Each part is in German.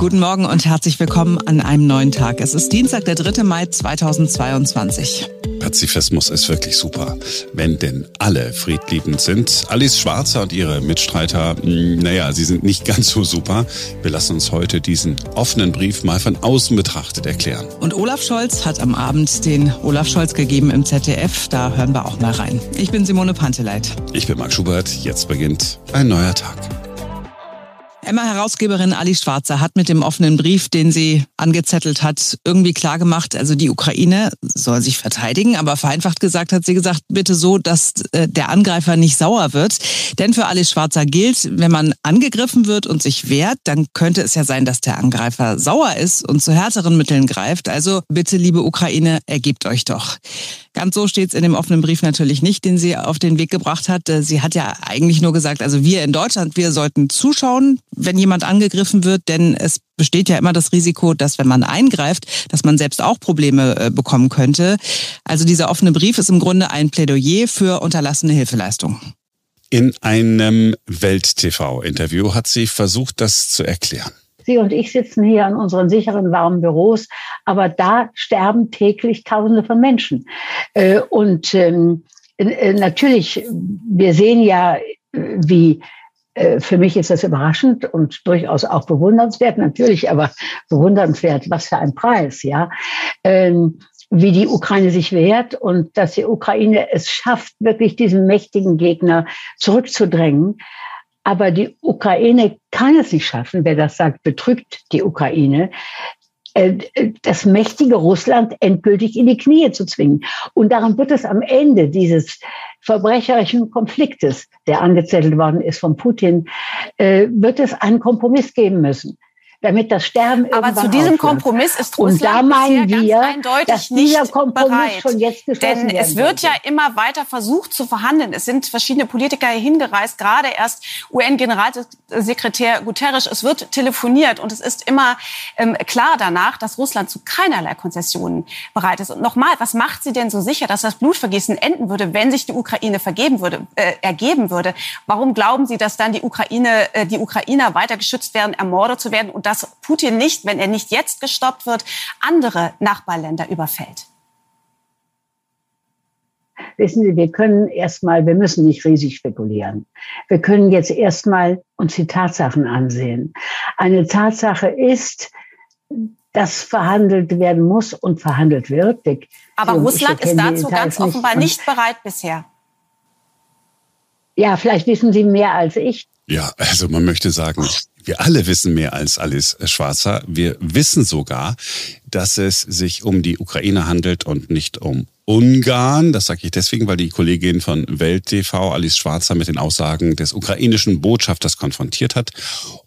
Guten Morgen und herzlich willkommen an einem neuen Tag. Es ist Dienstag, der 3. Mai 2022. Pazifismus ist wirklich super, wenn denn alle friedliebend sind. Alice Schwarzer und ihre Mitstreiter, hm, naja, sie sind nicht ganz so super. Wir lassen uns heute diesen offenen Brief mal von außen betrachtet erklären. Und Olaf Scholz hat am Abend den Olaf Scholz gegeben im ZDF. Da hören wir auch mal rein. Ich bin Simone Panteleit. Ich bin Marc Schubert. Jetzt beginnt ein neuer Tag. Emma-Herausgeberin Ali Schwarzer hat mit dem offenen Brief, den sie angezettelt hat, irgendwie klargemacht, also die Ukraine soll sich verteidigen, aber vereinfacht gesagt hat sie gesagt, bitte so, dass äh, der Angreifer nicht sauer wird. Denn für Ali Schwarzer gilt, wenn man angegriffen wird und sich wehrt, dann könnte es ja sein, dass der Angreifer sauer ist und zu härteren Mitteln greift. Also bitte, liebe Ukraine, ergebt euch doch. Ganz so steht es in dem offenen Brief natürlich nicht, den sie auf den Weg gebracht hat. Äh, sie hat ja eigentlich nur gesagt, also wir in Deutschland, wir sollten zuschauen, wenn jemand angegriffen wird, denn es besteht ja immer das Risiko, dass wenn man eingreift, dass man selbst auch Probleme äh, bekommen könnte. Also dieser offene Brief ist im Grunde ein Plädoyer für unterlassene Hilfeleistung. In einem Welt-TV-Interview hat sie versucht, das zu erklären. Sie und ich sitzen hier in unseren sicheren, warmen Büros, aber da sterben täglich Tausende von Menschen. Äh, und ähm, äh, natürlich, wir sehen ja, wie äh, für mich ist das überraschend und durchaus auch bewundernswert, natürlich, aber bewundernswert, was für ein Preis, ja. Ähm, wie die Ukraine sich wehrt und dass die Ukraine es schafft, wirklich diesen mächtigen Gegner zurückzudrängen. Aber die Ukraine kann es nicht schaffen. Wer das sagt, betrügt die Ukraine. Äh, das mächtige Russland endgültig in die Knie zu zwingen. Und daran wird es am Ende dieses verbrecherischen Konfliktes, der angezettelt worden ist von Putin, äh, wird es einen Kompromiss geben müssen damit das Sterben Aber zu diesem aufhört. Kompromiss ist Russland Und da meinen wir, dass dieser Kompromiss bereit. schon jetzt geschlossen Denn es wird ja immer weiter versucht zu verhandeln. Es sind verschiedene Politiker hingereist, gerade erst UN-Generalsekretär Guterres. Es wird telefoniert und es ist immer ähm, klar danach, dass Russland zu keinerlei Konzessionen bereit ist. Und nochmal, was macht sie denn so sicher, dass das Blutvergießen enden würde, wenn sich die Ukraine vergeben würde, äh, ergeben würde? Warum glauben Sie, dass dann die Ukraine, äh, die Ukrainer weiter geschützt werden, ermordet zu werden und dass Putin nicht, wenn er nicht jetzt gestoppt wird, andere Nachbarländer überfällt? Wissen Sie, wir können erstmal, wir müssen nicht riesig spekulieren. Wir können jetzt erstmal uns die Tatsachen ansehen. Eine Tatsache ist, dass verhandelt werden muss und verhandelt wird. Aber Russland ist dazu ganz offenbar nicht bereit bisher. Ja, vielleicht wissen Sie mehr als ich. Ja, also man möchte sagen, wir alle wissen mehr als Alice Schwarzer. Wir wissen sogar, dass es sich um die Ukraine handelt und nicht um Ungarn. Das sage ich deswegen, weil die Kollegin von Welt TV, Alice Schwarzer, mit den Aussagen des ukrainischen Botschafters konfrontiert hat.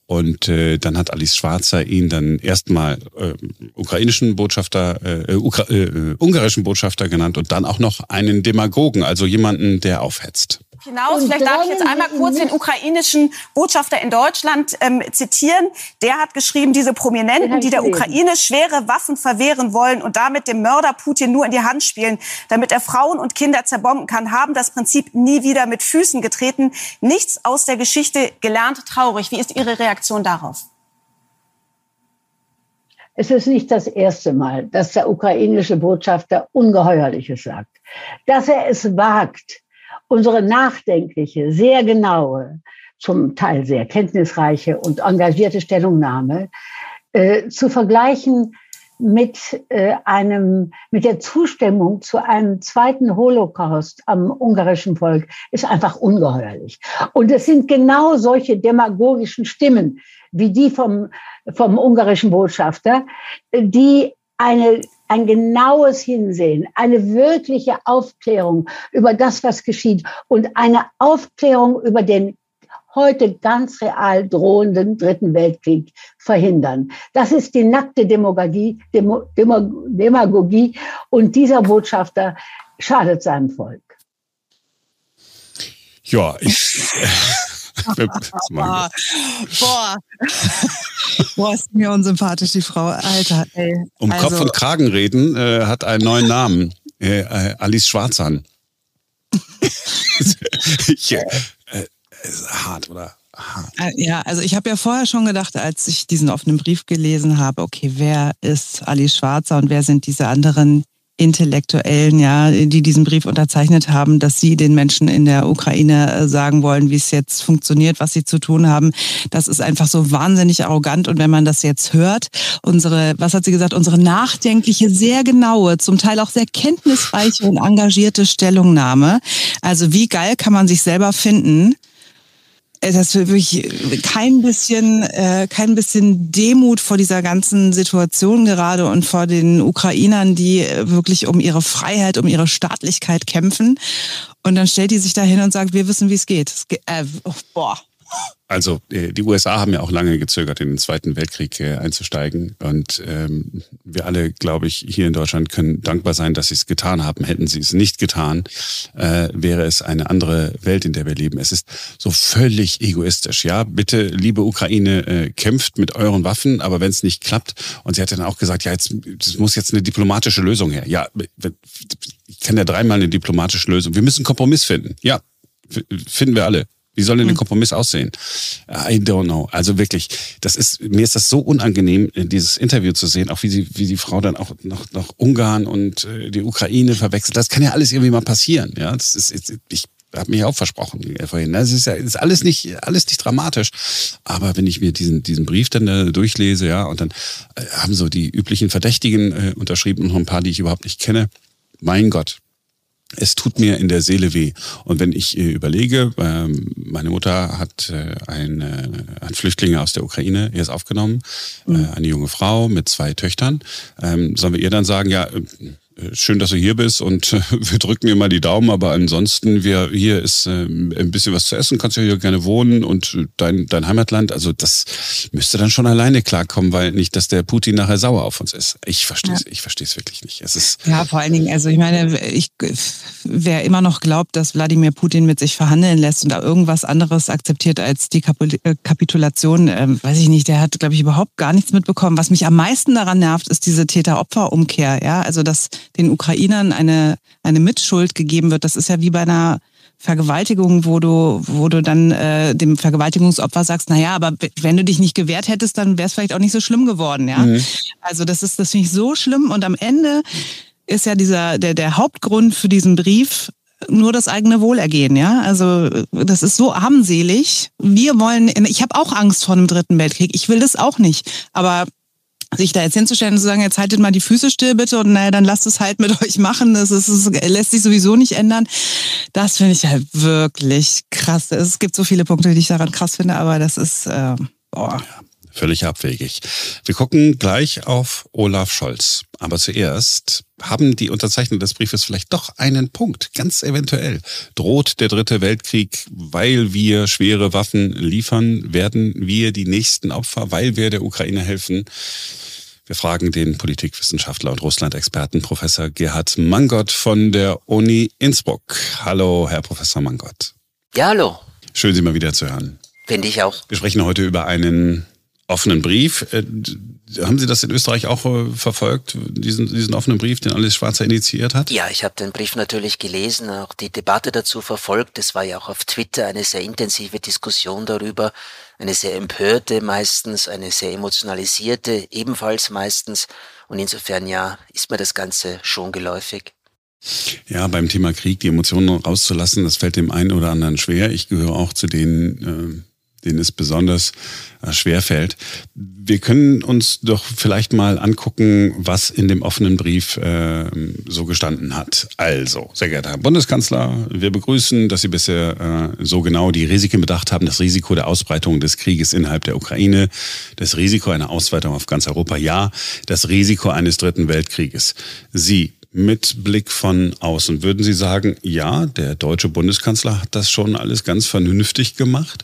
Und äh, dann hat Alice Schwarzer ihn dann erstmal äh, ukrainischen Botschafter, äh, Ukra äh, ungarischen Botschafter genannt und dann auch noch einen Demagogen, also jemanden, der aufhetzt hinaus. Und Vielleicht darf ich jetzt einmal kurz den ukrainischen Botschafter in Deutschland ähm, zitieren. Der hat geschrieben, diese Prominenten, die der Ukraine schwere Waffen verwehren wollen und damit dem Mörder Putin nur in die Hand spielen, damit er Frauen und Kinder zerbomben kann, haben das Prinzip nie wieder mit Füßen getreten. Nichts aus der Geschichte gelernt, traurig. Wie ist Ihre Reaktion darauf? Es ist nicht das erste Mal, dass der ukrainische Botschafter Ungeheuerliches sagt. Dass er es wagt, unsere nachdenkliche, sehr genaue, zum Teil sehr kenntnisreiche und engagierte Stellungnahme äh, zu vergleichen mit äh, einem mit der Zustimmung zu einem zweiten Holocaust am ungarischen Volk ist einfach ungeheuerlich. Und es sind genau solche demagogischen Stimmen wie die vom vom ungarischen Botschafter, die eine ein genaues Hinsehen, eine wirkliche Aufklärung über das, was geschieht und eine Aufklärung über den heute ganz real drohenden Dritten Weltkrieg verhindern. Das ist die nackte Demagogie, Demo, Demagogie und dieser Botschafter schadet seinem Volk. Ja, ich. Boah. Boah, ist mir unsympathisch, die Frau. Alter, ey. Um also. Kopf und Kragen reden, äh, hat einen neuen Namen. Äh, äh Alice Schwarzhahn. ich, äh, äh hart, oder? Ja, also ich habe ja vorher schon gedacht, als ich diesen offenen Brief gelesen habe, okay, wer ist Ali Schwarzer und wer sind diese anderen Intellektuellen, ja, die diesen Brief unterzeichnet haben, dass sie den Menschen in der Ukraine äh, sagen wollen, wie es jetzt funktioniert, was sie zu tun haben. Das ist einfach so wahnsinnig arrogant. Und wenn man das jetzt hört, unsere, was hat sie gesagt, unsere nachdenkliche, sehr genaue, zum Teil auch sehr kenntnisreiche und engagierte Stellungnahme. Also wie geil kann man sich selber finden? Äh, dass wir wirklich kein bisschen, äh, kein bisschen Demut vor dieser ganzen Situation gerade und vor den Ukrainern, die äh, wirklich um ihre Freiheit, um ihre Staatlichkeit kämpfen. Und dann stellt die sich da hin und sagt, wir wissen, wie es geht. Es geht äh, oh, boah. Also äh, die USA haben ja auch lange gezögert, in den Zweiten Weltkrieg äh, einzusteigen. Und ähm, wir alle, glaube ich, hier in Deutschland können dankbar sein, dass sie es getan haben. Hätten sie es nicht getan, äh, wäre es eine andere Welt, in der wir leben. Es ist so völlig egoistisch. Ja, bitte, liebe Ukraine, äh, kämpft mit euren Waffen, aber wenn es nicht klappt, und sie hat dann auch gesagt, ja, jetzt es muss jetzt eine diplomatische Lösung her. Ja, ich kann ja dreimal eine diplomatische Lösung. Wir müssen Kompromiss finden. Ja, finden wir alle. Wie soll denn ein hm. Kompromiss aussehen? I don't know. Also wirklich, das ist, mir ist das so unangenehm, dieses Interview zu sehen, auch wie sie, wie die Frau dann auch noch, noch Ungarn und äh, die Ukraine verwechselt. Das kann ja alles irgendwie mal passieren. Ja, das ist, ich habe mich auch versprochen vorhin. Das ist ja ist alles nicht, alles nicht dramatisch. Aber wenn ich mir diesen, diesen Brief dann äh, durchlese, ja, und dann äh, haben so die üblichen Verdächtigen äh, unterschrieben und noch ein paar, die ich überhaupt nicht kenne. Mein Gott, es tut mir in der Seele weh. Und wenn ich äh, überlege, ähm, meine Mutter hat äh, eine, ein Flüchtlinge aus der Ukraine erst aufgenommen, mhm. äh, eine junge Frau mit zwei Töchtern. Ähm, sollen wir ihr dann sagen, ja, äh, schön, dass du hier bist und äh, wir drücken mal die Daumen, aber ansonsten, wir, hier ist äh, ein bisschen was zu essen, kannst ja hier gerne wohnen und dein, dein Heimatland, also das müsste dann schon alleine klarkommen, weil nicht, dass der Putin nachher sauer auf uns ist. Ich verstehe es, ja. ich verstehe es wirklich nicht. Es ist ja, vor allen Dingen, also ich meine, ich, wer immer noch glaubt, dass Wladimir Putin mit sich verhandeln lässt und da irgendwas anderes akzeptiert als die Kapitulation, äh, weiß ich nicht, der hat, glaube ich, überhaupt gar nichts mitbekommen. Was mich am meisten daran nervt, ist diese Täter-Opfer-Umkehr, ja, also das den Ukrainern eine, eine Mitschuld gegeben wird. Das ist ja wie bei einer Vergewaltigung, wo du, wo du dann äh, dem Vergewaltigungsopfer sagst, na ja, aber wenn du dich nicht gewehrt hättest, dann wäre es vielleicht auch nicht so schlimm geworden, ja. Mhm. Also das ist, das finde ich so schlimm. Und am Ende ist ja dieser, der, der Hauptgrund für diesen Brief nur das eigene Wohlergehen, ja. Also das ist so armselig. Wir wollen, ich habe auch Angst vor einem dritten Weltkrieg. Ich will das auch nicht. Aber sich da jetzt hinzustellen und zu sagen, jetzt haltet mal die Füße still bitte und naja, dann lasst es halt mit euch machen. Das, ist, das lässt sich sowieso nicht ändern. Das finde ich halt wirklich krass. Es gibt so viele Punkte, die ich daran krass finde, aber das ist, äh, boah. Völlig abwegig. Wir gucken gleich auf Olaf Scholz. Aber zuerst haben die Unterzeichner des Briefes vielleicht doch einen Punkt, ganz eventuell. Droht der dritte Weltkrieg, weil wir schwere Waffen liefern, werden wir die nächsten Opfer, weil wir der Ukraine helfen. Wir fragen den Politikwissenschaftler und Russland-Experten Professor Gerhard Mangott von der Uni Innsbruck. Hallo, Herr Professor Mangott. Ja, hallo. Schön, Sie mal wieder zu hören. Finde ich auch. Wir sprechen heute über einen offenen Brief. Äh, haben Sie das in Österreich auch äh, verfolgt, diesen, diesen offenen Brief, den Alice Schwarzer initiiert hat? Ja, ich habe den Brief natürlich gelesen, auch die Debatte dazu verfolgt. Es war ja auch auf Twitter eine sehr intensive Diskussion darüber, eine sehr empörte meistens, eine sehr emotionalisierte ebenfalls meistens. Und insofern ja, ist mir das Ganze schon geläufig. Ja, beim Thema Krieg die Emotionen rauszulassen, das fällt dem einen oder anderen schwer. Ich gehöre auch zu denen, äh, denen es besonders äh, schwer fällt. Wir können uns doch vielleicht mal angucken, was in dem offenen Brief äh, so gestanden hat. Also, sehr geehrter Herr Bundeskanzler, wir begrüßen, dass Sie bisher äh, so genau die Risiken bedacht haben, das Risiko der Ausbreitung des Krieges innerhalb der Ukraine, das Risiko einer Ausweitung auf ganz Europa, ja, das Risiko eines dritten Weltkrieges. Sie mit Blick von außen, würden Sie sagen, ja, der deutsche Bundeskanzler hat das schon alles ganz vernünftig gemacht?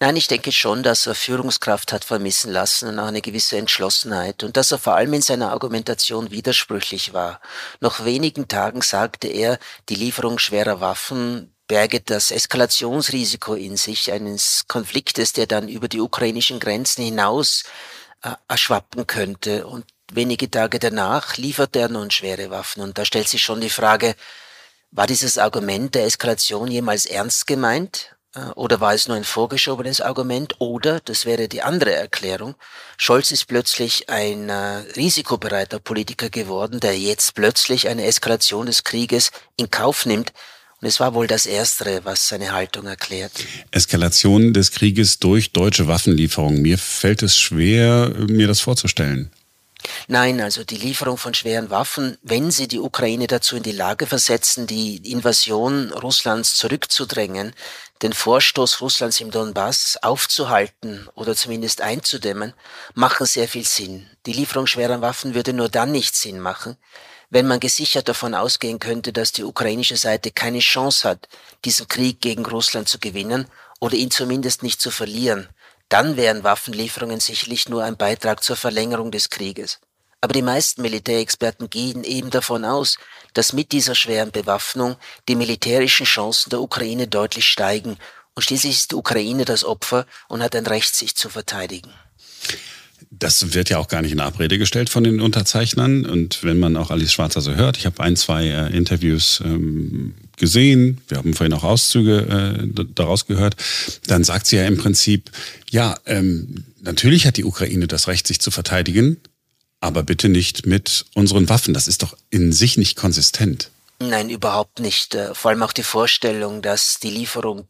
Nein, ich denke schon, dass er Führungskraft hat vermissen lassen und auch eine gewisse Entschlossenheit und dass er vor allem in seiner Argumentation widersprüchlich war. Nach wenigen Tagen sagte er, die Lieferung schwerer Waffen berge das Eskalationsrisiko in sich eines Konfliktes, der dann über die ukrainischen Grenzen hinaus äh, erschwappen könnte. Und wenige Tage danach lieferte er nun schwere Waffen. Und da stellt sich schon die Frage, war dieses Argument der Eskalation jemals ernst gemeint? Äh, oder war es nur ein vorgeschobenes Argument? Oder, das wäre die andere Erklärung, Scholz ist plötzlich ein äh, risikobereiter Politiker geworden, der jetzt plötzlich eine Eskalation des Krieges in Kauf nimmt. Und es war wohl das Erstere, was seine Haltung erklärt. Eskalation des Krieges durch deutsche Waffenlieferungen. Mir fällt es schwer, mir das vorzustellen. Nein, also die Lieferung von schweren Waffen, wenn sie die Ukraine dazu in die Lage versetzen, die Invasion Russlands zurückzudrängen, den Vorstoß Russlands im Donbass aufzuhalten oder zumindest einzudämmen, machen sehr viel Sinn. Die Lieferung schwerer Waffen würde nur dann nicht Sinn machen, wenn man gesichert davon ausgehen könnte, dass die ukrainische Seite keine Chance hat, diesen Krieg gegen Russland zu gewinnen oder ihn zumindest nicht zu verlieren dann wären Waffenlieferungen sicherlich nur ein Beitrag zur Verlängerung des Krieges. Aber die meisten Militärexperten gehen eben davon aus, dass mit dieser schweren Bewaffnung die militärischen Chancen der Ukraine deutlich steigen und schließlich ist die Ukraine das Opfer und hat ein Recht, sich zu verteidigen. Das wird ja auch gar nicht in Abrede gestellt von den Unterzeichnern. Und wenn man auch Alice Schwarzer so hört, ich habe ein, zwei äh, Interviews ähm, gesehen, wir haben vorhin auch Auszüge äh, daraus gehört, dann sagt sie ja im Prinzip, ja, ähm, natürlich hat die Ukraine das Recht, sich zu verteidigen, aber bitte nicht mit unseren Waffen. Das ist doch in sich nicht konsistent. Nein, überhaupt nicht. Äh, vor allem auch die Vorstellung, dass die Lieferung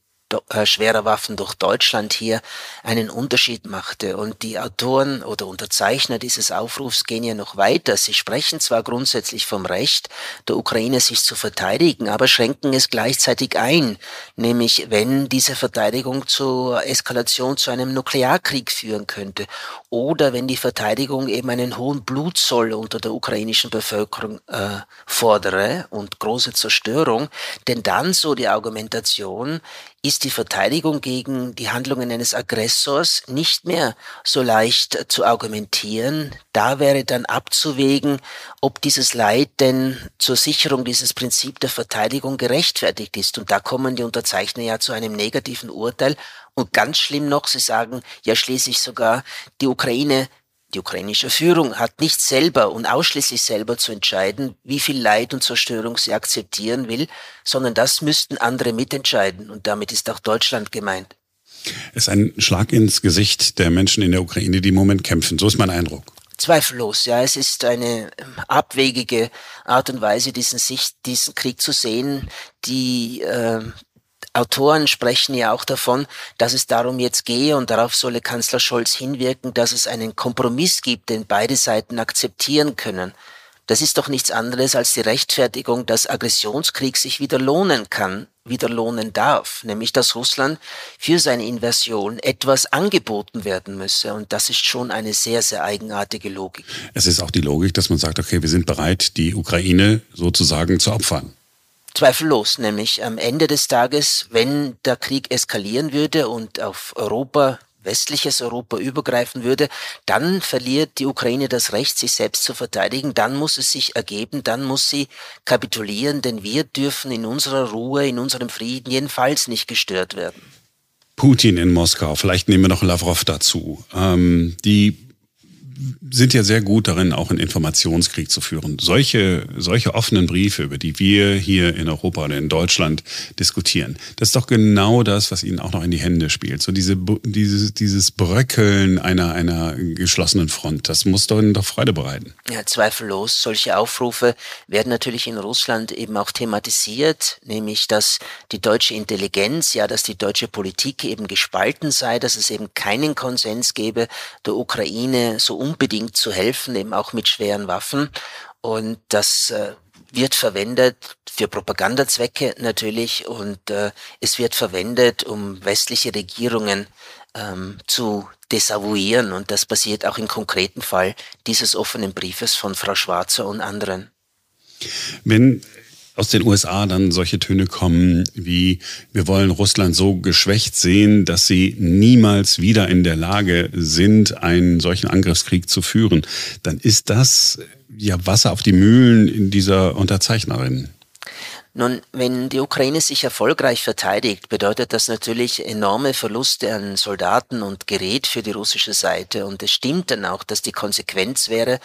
äh, schwerer Waffen durch Deutschland hier einen Unterschied machte. Und die Autoren oder Unterzeichner dieses Aufrufs gehen ja noch weiter. Sie sprechen zwar grundsätzlich vom Recht der Ukraine, sich zu verteidigen, aber schränken es gleichzeitig ein, nämlich wenn diese Verteidigung zur Eskalation zu einem Nuklearkrieg führen könnte oder wenn die Verteidigung eben einen hohen Blutzoll unter der ukrainischen Bevölkerung äh, fordere und große Zerstörung. Denn dann, so die Argumentation, ist die Verteidigung gegen die Handlungen eines Aggressors nicht mehr so leicht zu argumentieren. Da wäre dann abzuwägen, ob dieses Leid denn zur Sicherung dieses Prinzip der Verteidigung gerechtfertigt ist. Und da kommen die Unterzeichner ja zu einem negativen Urteil. Und ganz schlimm noch, sie sagen ja schließlich sogar, die Ukraine die ukrainische Führung hat nicht selber und ausschließlich selber zu entscheiden, wie viel Leid und Zerstörung sie akzeptieren will, sondern das müssten andere mitentscheiden. Und damit ist auch Deutschland gemeint. Es ist ein Schlag ins Gesicht der Menschen in der Ukraine, die im Moment kämpfen. So ist mein Eindruck. Zweifellos, ja. Es ist eine abwegige Art und Weise, diesen, Sicht, diesen Krieg zu sehen, die äh, Autoren sprechen ja auch davon, dass es darum jetzt gehe, und darauf solle Kanzler Scholz hinwirken, dass es einen Kompromiss gibt, den beide Seiten akzeptieren können. Das ist doch nichts anderes als die Rechtfertigung, dass Aggressionskrieg sich wieder lohnen kann, wieder lohnen darf, nämlich dass Russland für seine Invasion etwas angeboten werden müsse. Und das ist schon eine sehr, sehr eigenartige Logik. Es ist auch die Logik, dass man sagt, okay, wir sind bereit, die Ukraine sozusagen zu opfern. Zweifellos, nämlich am Ende des Tages, wenn der Krieg eskalieren würde und auf Europa westliches Europa übergreifen würde, dann verliert die Ukraine das Recht, sich selbst zu verteidigen, dann muss es sich ergeben, dann muss sie kapitulieren, denn wir dürfen in unserer Ruhe, in unserem Frieden jedenfalls nicht gestört werden. Putin in Moskau, vielleicht nehmen wir noch Lavrov dazu. Ähm, die sind ja sehr gut darin, auch einen Informationskrieg zu führen. Solche, solche offenen Briefe, über die wir hier in Europa oder in Deutschland diskutieren, das ist doch genau das, was ihnen auch noch in die Hände spielt. So diese, dieses, dieses Bröckeln einer, einer geschlossenen Front, das muss doch ihnen doch Freude bereiten. Ja, zweifellos. Solche Aufrufe werden natürlich in Russland eben auch thematisiert, nämlich, dass die deutsche Intelligenz, ja, dass die deutsche Politik eben gespalten sei, dass es eben keinen Konsens gebe, der Ukraine so unbedingt zu helfen, eben auch mit schweren Waffen. Und das äh, wird verwendet für Propagandazwecke natürlich und äh, es wird verwendet, um westliche Regierungen ähm, zu desavouieren. Und das passiert auch im konkreten Fall dieses offenen Briefes von Frau Schwarzer und anderen. Wenn aus den USA dann solche Töne kommen wie, wir wollen Russland so geschwächt sehen, dass sie niemals wieder in der Lage sind, einen solchen Angriffskrieg zu führen, dann ist das ja Wasser auf die Mühlen in dieser Unterzeichnerin. Nun, wenn die Ukraine sich erfolgreich verteidigt, bedeutet das natürlich enorme Verluste an Soldaten und Gerät für die russische Seite. Und es stimmt dann auch, dass die Konsequenz wäre,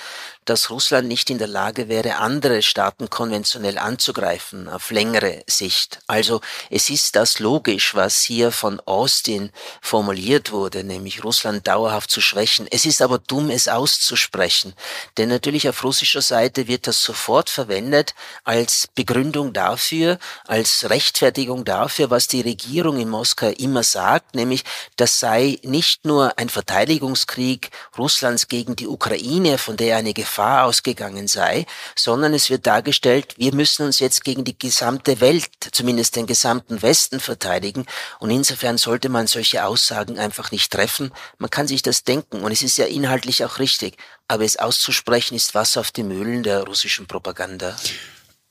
dass Russland nicht in der Lage wäre, andere Staaten konventionell anzugreifen auf längere Sicht. Also es ist das logisch, was hier von Austin formuliert wurde, nämlich Russland dauerhaft zu schwächen. Es ist aber dumm, es auszusprechen, denn natürlich auf russischer Seite wird das sofort verwendet als Begründung dafür, als Rechtfertigung dafür, was die Regierung in Moskau immer sagt, nämlich das sei nicht nur ein Verteidigungskrieg Russlands gegen die Ukraine, von der eine Gefahr ausgegangen sei, sondern es wird dargestellt, wir müssen uns jetzt gegen die gesamte Welt, zumindest den gesamten Westen verteidigen und insofern sollte man solche Aussagen einfach nicht treffen. Man kann sich das denken und es ist ja inhaltlich auch richtig, aber es auszusprechen ist Wasser auf die Mühlen der russischen Propaganda.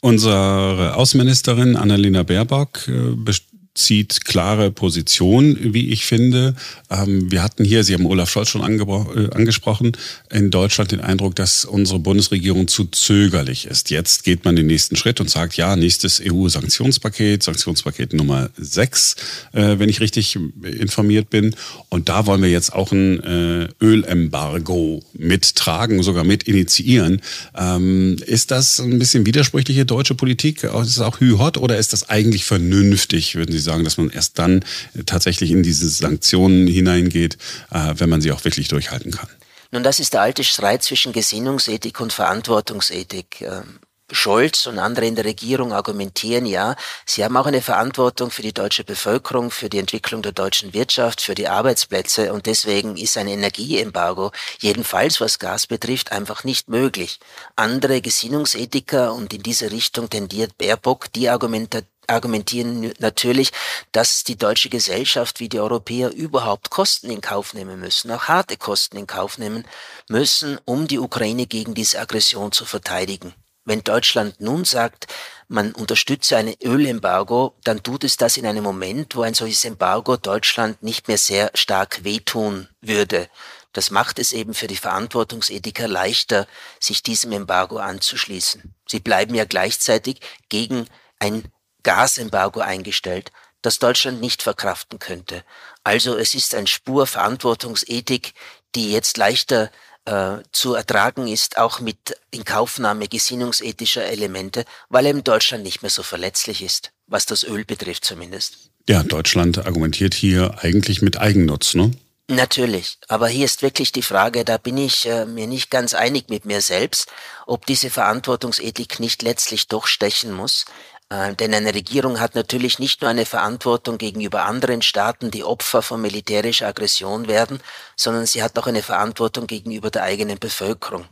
Unsere Außenministerin Annalena Baerbock äh, zieht klare Position, wie ich finde. Ähm, wir hatten hier, Sie haben Olaf Scholz schon äh, angesprochen, in Deutschland den Eindruck, dass unsere Bundesregierung zu zögerlich ist. Jetzt geht man den nächsten Schritt und sagt, ja, nächstes EU-Sanktionspaket, Sanktionspaket Nummer 6, äh, wenn ich richtig informiert bin. Und da wollen wir jetzt auch ein äh, Ölembargo mittragen, sogar mit initiieren. Ähm, ist das ein bisschen widersprüchliche deutsche Politik? Ist es auch hü-hot oder ist das eigentlich vernünftig, würden Sie sagen, dass man erst dann tatsächlich in diese Sanktionen hineingeht, äh, wenn man sie auch wirklich durchhalten kann? Nun, das ist der alte Streit zwischen Gesinnungsethik und Verantwortungsethik. Ähm, Scholz und andere in der Regierung argumentieren ja, sie haben auch eine Verantwortung für die deutsche Bevölkerung, für die Entwicklung der deutschen Wirtschaft, für die Arbeitsplätze und deswegen ist ein Energieembargo, jedenfalls was Gas betrifft, einfach nicht möglich. Andere Gesinnungsethiker und in diese Richtung tendiert Baerbock, die argumentieren argumentieren natürlich, dass die deutsche Gesellschaft wie die Europäer überhaupt Kosten in Kauf nehmen müssen, auch harte Kosten in Kauf nehmen müssen, um die Ukraine gegen diese Aggression zu verteidigen. Wenn Deutschland nun sagt, man unterstütze ein Ölembargo, dann tut es das in einem Moment, wo ein solches Embargo Deutschland nicht mehr sehr stark wehtun würde. Das macht es eben für die Verantwortungsethiker leichter, sich diesem Embargo anzuschließen. Sie bleiben ja gleichzeitig gegen ein Gasembargo eingestellt, das Deutschland nicht verkraften könnte. Also es ist ein Spur Verantwortungsethik, die jetzt leichter äh, zu ertragen ist, auch mit Inkaufnahme gesinnungsethischer Elemente, weil eben Deutschland nicht mehr so verletzlich ist, was das Öl betrifft zumindest. Ja, Deutschland argumentiert hier eigentlich mit Eigennutz, ne? Natürlich, aber hier ist wirklich die Frage, da bin ich äh, mir nicht ganz einig mit mir selbst, ob diese Verantwortungsethik nicht letztlich doch stechen muss. Äh, denn eine Regierung hat natürlich nicht nur eine Verantwortung gegenüber anderen Staaten, die Opfer von militärischer Aggression werden, sondern sie hat auch eine Verantwortung gegenüber der eigenen Bevölkerung.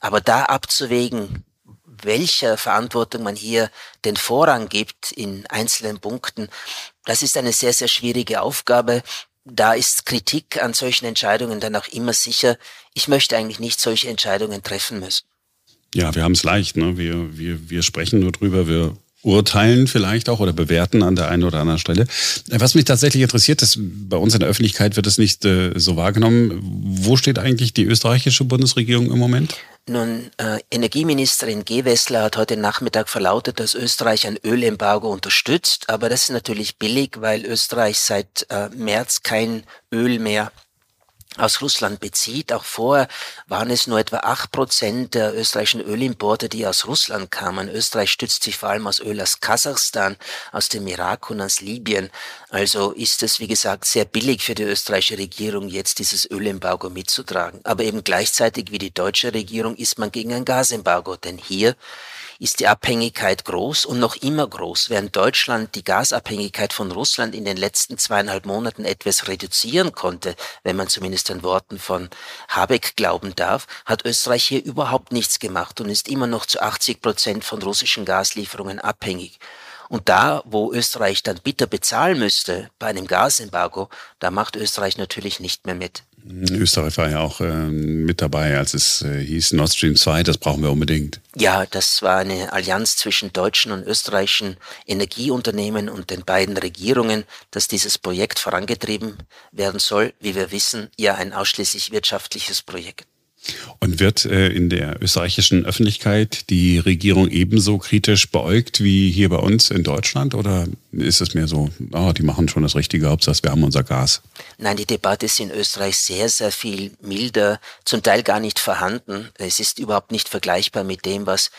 Aber da abzuwägen, welcher Verantwortung man hier den Vorrang gibt in einzelnen Punkten, das ist eine sehr, sehr schwierige Aufgabe. Da ist Kritik an solchen Entscheidungen dann auch immer sicher. Ich möchte eigentlich nicht solche Entscheidungen treffen müssen. Ja, wir haben es leicht. Ne? Wir, wir, wir sprechen nur drüber, wir urteilen vielleicht auch oder bewerten an der einen oder anderen Stelle. Was mich tatsächlich interessiert, ist, bei uns in der Öffentlichkeit wird es nicht äh, so wahrgenommen. Wo steht eigentlich die österreichische Bundesregierung im Moment? Nun, äh, Energieministerin Gewessler hat heute Nachmittag verlautet, dass Österreich ein Ölembargo unterstützt. Aber das ist natürlich billig, weil Österreich seit äh, März kein Öl mehr aus Russland bezieht. Auch vorher waren es nur etwa acht Prozent der österreichischen Ölimporte, die aus Russland kamen. Österreich stützt sich vor allem aus Öl aus Kasachstan, aus dem Irak und aus Libyen. Also ist es, wie gesagt, sehr billig für die österreichische Regierung, jetzt dieses Ölembargo mitzutragen. Aber eben gleichzeitig wie die deutsche Regierung ist man gegen ein Gasembargo, denn hier ist die Abhängigkeit groß und noch immer groß. Während Deutschland die Gasabhängigkeit von Russland in den letzten zweieinhalb Monaten etwas reduzieren konnte, wenn man zumindest den Worten von Habeck glauben darf, hat Österreich hier überhaupt nichts gemacht und ist immer noch zu 80 Prozent von russischen Gaslieferungen abhängig. Und da, wo Österreich dann bitter bezahlen müsste bei einem Gasembargo, da macht Österreich natürlich nicht mehr mit. Österreich war ja auch äh, mit dabei, als es äh, hieß Nord Stream 2, das brauchen wir unbedingt. Ja, das war eine Allianz zwischen deutschen und österreichischen Energieunternehmen und den beiden Regierungen, dass dieses Projekt vorangetrieben werden soll. Wie wir wissen, ja ein ausschließlich wirtschaftliches Projekt. Und wird äh, in der österreichischen Öffentlichkeit die Regierung ebenso kritisch beäugt wie hier bei uns in Deutschland? Oder ist es mehr so, oh, die machen schon das Richtige, Hauptsache wir haben unser Gas? Nein, die Debatte ist in Österreich sehr, sehr viel milder, zum Teil gar nicht vorhanden. Es ist überhaupt nicht vergleichbar mit dem, was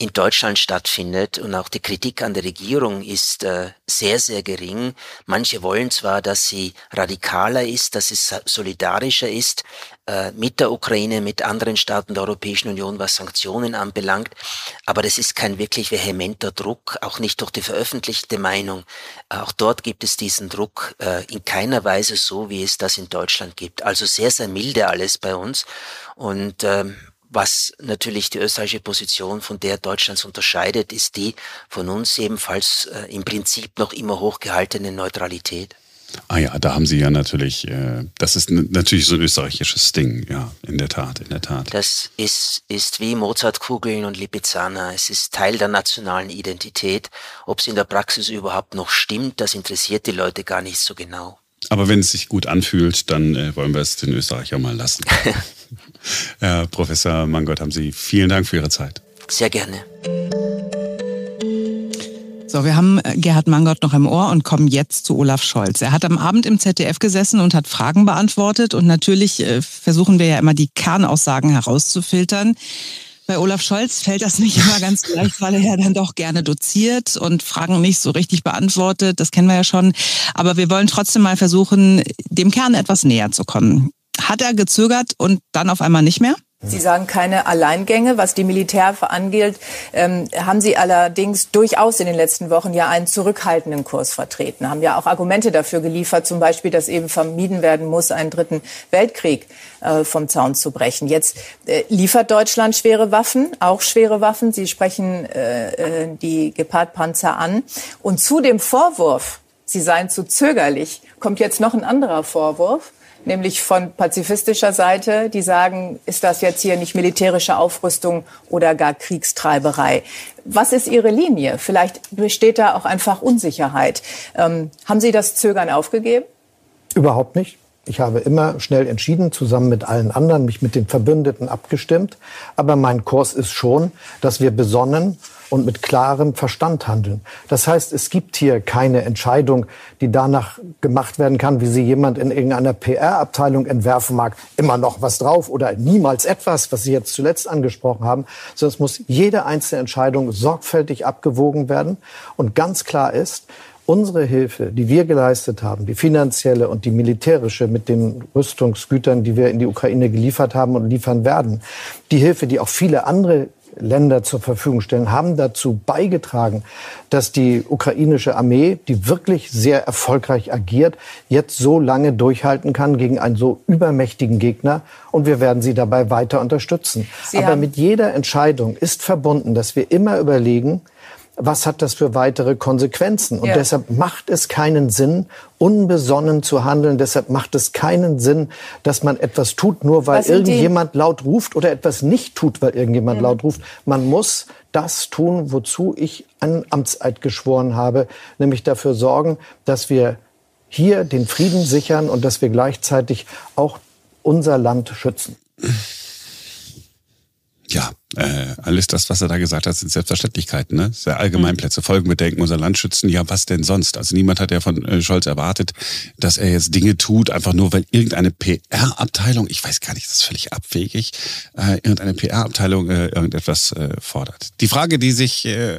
in Deutschland stattfindet und auch die Kritik an der Regierung ist äh, sehr, sehr gering. Manche wollen zwar, dass sie radikaler ist, dass es solidarischer ist äh, mit der Ukraine, mit anderen Staaten der Europäischen Union, was Sanktionen anbelangt, aber das ist kein wirklich vehementer Druck, auch nicht durch die veröffentlichte Meinung. Auch dort gibt es diesen Druck äh, in keiner Weise so, wie es das in Deutschland gibt. Also sehr, sehr milde alles bei uns und ähm, was natürlich die österreichische Position von der Deutschlands unterscheidet, ist die von uns ebenfalls äh, im Prinzip noch immer hochgehaltene Neutralität. Ah ja, da haben Sie ja natürlich, äh, das ist natürlich so ein österreichisches Ding, ja, in der Tat, in der Tat. Das ist, ist wie Mozartkugeln und Lipizzaner. Es ist Teil der nationalen Identität. Ob es in der Praxis überhaupt noch stimmt, das interessiert die Leute gar nicht so genau. Aber wenn es sich gut anfühlt, dann äh, wollen wir es den Österreicher mal lassen. Herr Professor Mangott, haben Sie vielen Dank für Ihre Zeit. Sehr gerne. So, wir haben äh, Gerhard Mangott noch im Ohr und kommen jetzt zu Olaf Scholz. Er hat am Abend im ZDF gesessen und hat Fragen beantwortet und natürlich äh, versuchen wir ja immer die Kernaussagen herauszufiltern. Bei Olaf Scholz fällt das nicht immer ganz leicht, weil er ja dann doch gerne doziert und Fragen nicht so richtig beantwortet. Das kennen wir ja schon. Aber wir wollen trotzdem mal versuchen, dem Kern etwas näher zu kommen. Hat er gezögert und dann auf einmal nicht mehr? Sie sagen keine Alleingänge. Was die Militär angeht, ähm, haben Sie allerdings durchaus in den letzten Wochen ja einen zurückhaltenden Kurs vertreten, haben ja auch Argumente dafür geliefert, zum Beispiel, dass eben vermieden werden muss, einen dritten Weltkrieg äh, vom Zaun zu brechen. Jetzt äh, liefert Deutschland schwere Waffen, auch schwere Waffen. Sie sprechen äh, äh die Gepard-Panzer an. Und zu dem Vorwurf, sie seien zu zögerlich, kommt jetzt noch ein anderer Vorwurf nämlich von pazifistischer Seite, die sagen, ist das jetzt hier nicht militärische Aufrüstung oder gar Kriegstreiberei? Was ist Ihre Linie? Vielleicht besteht da auch einfach Unsicherheit. Ähm, haben Sie das Zögern aufgegeben? Überhaupt nicht. Ich habe immer schnell entschieden, zusammen mit allen anderen, mich mit den Verbündeten abgestimmt. Aber mein Kurs ist schon, dass wir besonnen und mit klarem Verstand handeln. Das heißt, es gibt hier keine Entscheidung, die danach gemacht werden kann, wie sie jemand in irgendeiner PR-Abteilung entwerfen mag. Immer noch was drauf oder niemals etwas, was Sie jetzt zuletzt angesprochen haben. Sondern es muss jede einzelne Entscheidung sorgfältig abgewogen werden. Und ganz klar ist, unsere Hilfe, die wir geleistet haben, die finanzielle und die militärische mit den Rüstungsgütern, die wir in die Ukraine geliefert haben und liefern werden, die Hilfe, die auch viele andere Länder zur Verfügung stellen, haben dazu beigetragen, dass die ukrainische Armee, die wirklich sehr erfolgreich agiert, jetzt so lange durchhalten kann gegen einen so übermächtigen Gegner. Und wir werden sie dabei weiter unterstützen. Sie Aber mit jeder Entscheidung ist verbunden, dass wir immer überlegen, was hat das für weitere Konsequenzen? Und ja. deshalb macht es keinen Sinn, unbesonnen zu handeln. Deshalb macht es keinen Sinn, dass man etwas tut, nur weil irgendjemand laut ruft oder etwas nicht tut, weil irgendjemand mhm. laut ruft. Man muss das tun, wozu ich einen Amtseid geschworen habe, nämlich dafür sorgen, dass wir hier den Frieden sichern und dass wir gleichzeitig auch unser Land schützen. Ja, äh, alles das, was er da gesagt hat, sind Selbstverständlichkeiten. Ne? Sehr Allgemeinplätze, Folgenbedenken, unser Land schützen. Ja, was denn sonst? Also niemand hat ja von äh, Scholz erwartet, dass er jetzt Dinge tut, einfach nur, weil irgendeine PR-Abteilung, ich weiß gar nicht, das ist völlig abwegig, äh, irgendeine PR-Abteilung äh, irgendetwas äh, fordert. Die Frage, die sich äh,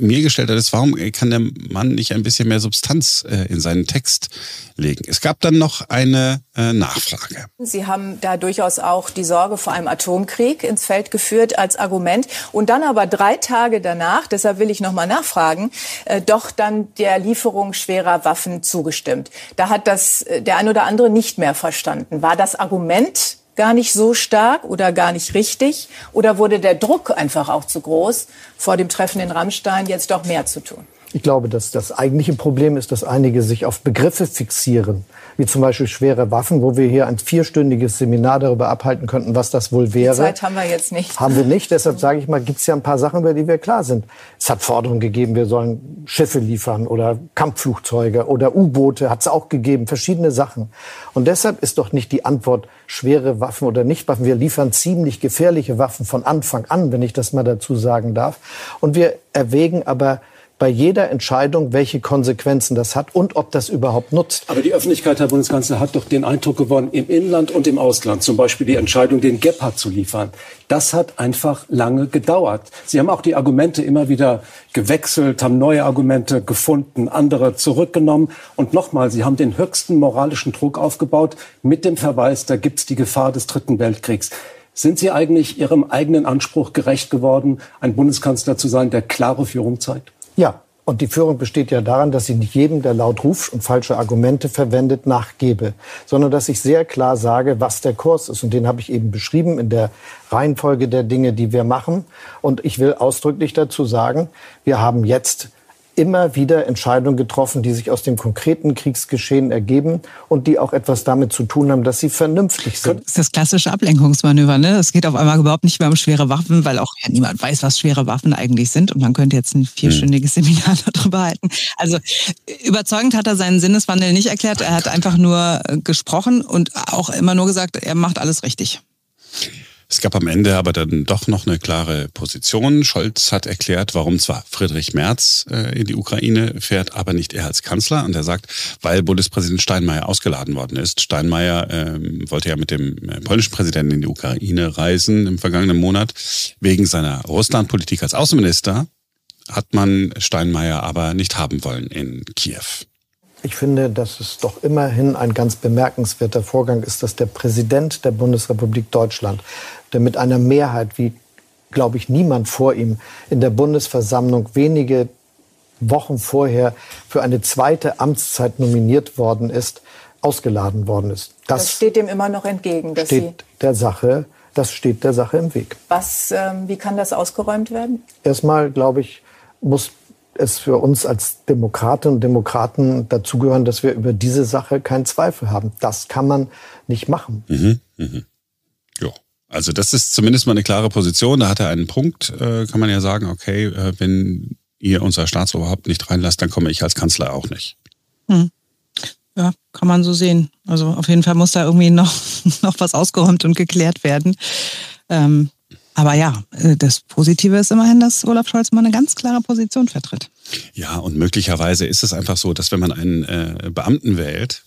mir gestellt hat, ist, warum kann der Mann nicht ein bisschen mehr Substanz in seinen Text legen? Es gab dann noch eine Nachfrage. Sie haben da durchaus auch die Sorge vor einem Atomkrieg ins Feld geführt als Argument und dann aber drei Tage danach, deshalb will ich noch mal nachfragen, äh, doch dann der Lieferung schwerer Waffen zugestimmt. Da hat das äh, der ein oder andere nicht mehr verstanden. War das Argument gar nicht so stark oder gar nicht richtig? Oder wurde der Druck einfach auch zu groß, vor dem Treffen in Rammstein jetzt doch mehr zu tun? Ich glaube, dass das eigentliche Problem ist, dass einige sich auf Begriffe fixieren, wie zum Beispiel schwere Waffen, wo wir hier ein vierstündiges Seminar darüber abhalten könnten, was das wohl wäre. Die Zeit haben wir jetzt nicht. Haben wir nicht. Deshalb sage ich mal, gibt es ja ein paar Sachen, über die wir klar sind. Es hat Forderungen gegeben, wir sollen Schiffe liefern oder Kampfflugzeuge oder U-Boote, hat es auch gegeben, verschiedene Sachen. Und deshalb ist doch nicht die Antwort schwere Waffen oder Nichtwaffen. Wir liefern ziemlich gefährliche Waffen von Anfang an, wenn ich das mal dazu sagen darf. Und wir erwägen aber bei jeder Entscheidung, welche Konsequenzen das hat und ob das überhaupt nutzt. Aber die Öffentlichkeit, Herr Bundeskanzler, hat doch den Eindruck gewonnen, im Inland und im Ausland, zum Beispiel die Entscheidung, den Gepard zu liefern, das hat einfach lange gedauert. Sie haben auch die Argumente immer wieder gewechselt, haben neue Argumente gefunden, andere zurückgenommen. Und nochmal, Sie haben den höchsten moralischen Druck aufgebaut mit dem Verweis, da gibt es die Gefahr des Dritten Weltkriegs. Sind Sie eigentlich Ihrem eigenen Anspruch gerecht geworden, ein Bundeskanzler zu sein, der klare Führung zeigt? Ja, und die Führung besteht ja daran, dass ich nicht jedem, der laut ruft und falsche Argumente verwendet, nachgebe, sondern dass ich sehr klar sage, was der Kurs ist. Und den habe ich eben beschrieben in der Reihenfolge der Dinge, die wir machen. Und ich will ausdrücklich dazu sagen, wir haben jetzt immer wieder Entscheidungen getroffen, die sich aus dem konkreten Kriegsgeschehen ergeben und die auch etwas damit zu tun haben, dass sie vernünftig sind. Das ist das klassische Ablenkungsmanöver. Ne? Es geht auf einmal überhaupt nicht mehr um schwere Waffen, weil auch ja, niemand weiß, was schwere Waffen eigentlich sind. Und man könnte jetzt ein vierstündiges hm. Seminar darüber halten. Also überzeugend hat er seinen Sinneswandel nicht erklärt. Er hat einfach nur äh, gesprochen und auch immer nur gesagt, er macht alles richtig. Es gab am Ende aber dann doch noch eine klare Position. Scholz hat erklärt, warum zwar Friedrich Merz äh, in die Ukraine fährt, aber nicht er als Kanzler. Und er sagt, weil Bundespräsident Steinmeier ausgeladen worden ist. Steinmeier ähm, wollte ja mit dem äh, polnischen Präsidenten in die Ukraine reisen im vergangenen Monat. Wegen seiner Russlandpolitik als Außenminister hat man Steinmeier aber nicht haben wollen in Kiew. Ich finde, dass es doch immerhin ein ganz bemerkenswerter Vorgang ist, dass der Präsident der Bundesrepublik Deutschland, der mit einer Mehrheit, wie glaube ich niemand vor ihm, in der Bundesversammlung wenige Wochen vorher für eine zweite Amtszeit nominiert worden ist, ausgeladen worden ist. Das, das steht dem immer noch entgegen. Dass steht der Sache, das steht der Sache im Weg. Was, äh, wie kann das ausgeräumt werden? Erstmal, glaube ich, muss es für uns als Demokratinnen und Demokraten dazugehören, dass wir über diese Sache keinen Zweifel haben. Das kann man nicht machen. Mhm, mhm. Ja. Also das ist zumindest mal eine klare Position. Da hat er einen Punkt, äh, kann man ja sagen, okay, äh, wenn ihr unser Staatsoberhaupt nicht reinlasst, dann komme ich als Kanzler auch nicht. Hm. Ja, kann man so sehen. Also auf jeden Fall muss da irgendwie noch, noch was ausgeräumt und geklärt werden. Ähm, aber ja, äh, das Positive ist immerhin, dass Olaf Scholz mal eine ganz klare Position vertritt. Ja, und möglicherweise ist es einfach so, dass wenn man einen äh, Beamten wählt,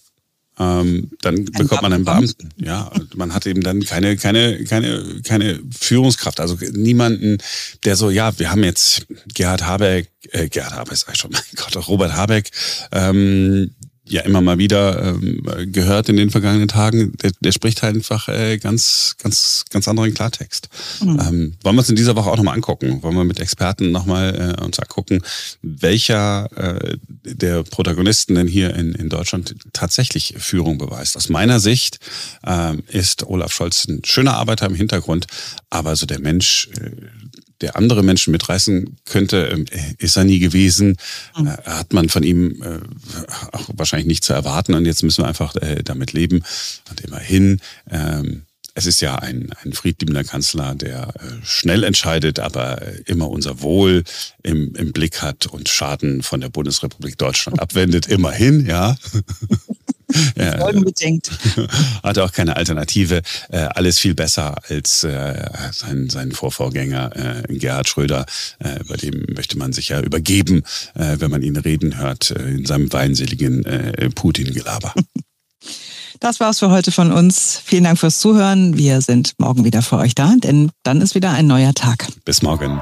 ähm, dann Ein bekommt man einen Beamten. Ja, man hat eben dann keine, keine, keine, keine Führungskraft. Also niemanden, der so, ja, wir haben jetzt Gerhard Habeck, äh, Gerhard Habeck, sag ich schon, mein Gott, Robert Habeck, ähm, ja immer mal wieder ähm, gehört in den vergangenen Tagen, der, der spricht halt einfach äh, ganz, ganz, ganz anderen Klartext. Mhm. Ähm, wollen wir uns in dieser Woche auch nochmal angucken? Wollen wir mit Experten nochmal äh, uns angucken, welcher äh, der Protagonisten denn hier in, in Deutschland tatsächlich Führung beweist? Aus meiner Sicht äh, ist Olaf Scholz ein schöner Arbeiter im Hintergrund, aber so der Mensch, äh, der andere Menschen mitreißen könnte, ähm, ist er nie gewesen. Mhm. Äh, hat man von ihm äh, auch wahrscheinlich nicht zu erwarten und jetzt müssen wir einfach äh, damit leben. Und immerhin, ähm, es ist ja ein, ein friedliebender Kanzler, der schnell entscheidet, aber immer unser Wohl im, im Blick hat und Schaden von der Bundesrepublik Deutschland abwendet. Immerhin, ja. ja, Folgenbedingt. Hatte auch keine Alternative. Äh, alles viel besser als äh, sein, sein Vorvorgänger äh, Gerhard Schröder. Äh, bei dem möchte man sich ja übergeben, äh, wenn man ihn reden hört, äh, in seinem weinseligen äh, Putin-Gelaber. Das war's für heute von uns. Vielen Dank fürs Zuhören. Wir sind morgen wieder für euch da, denn dann ist wieder ein neuer Tag. Bis morgen.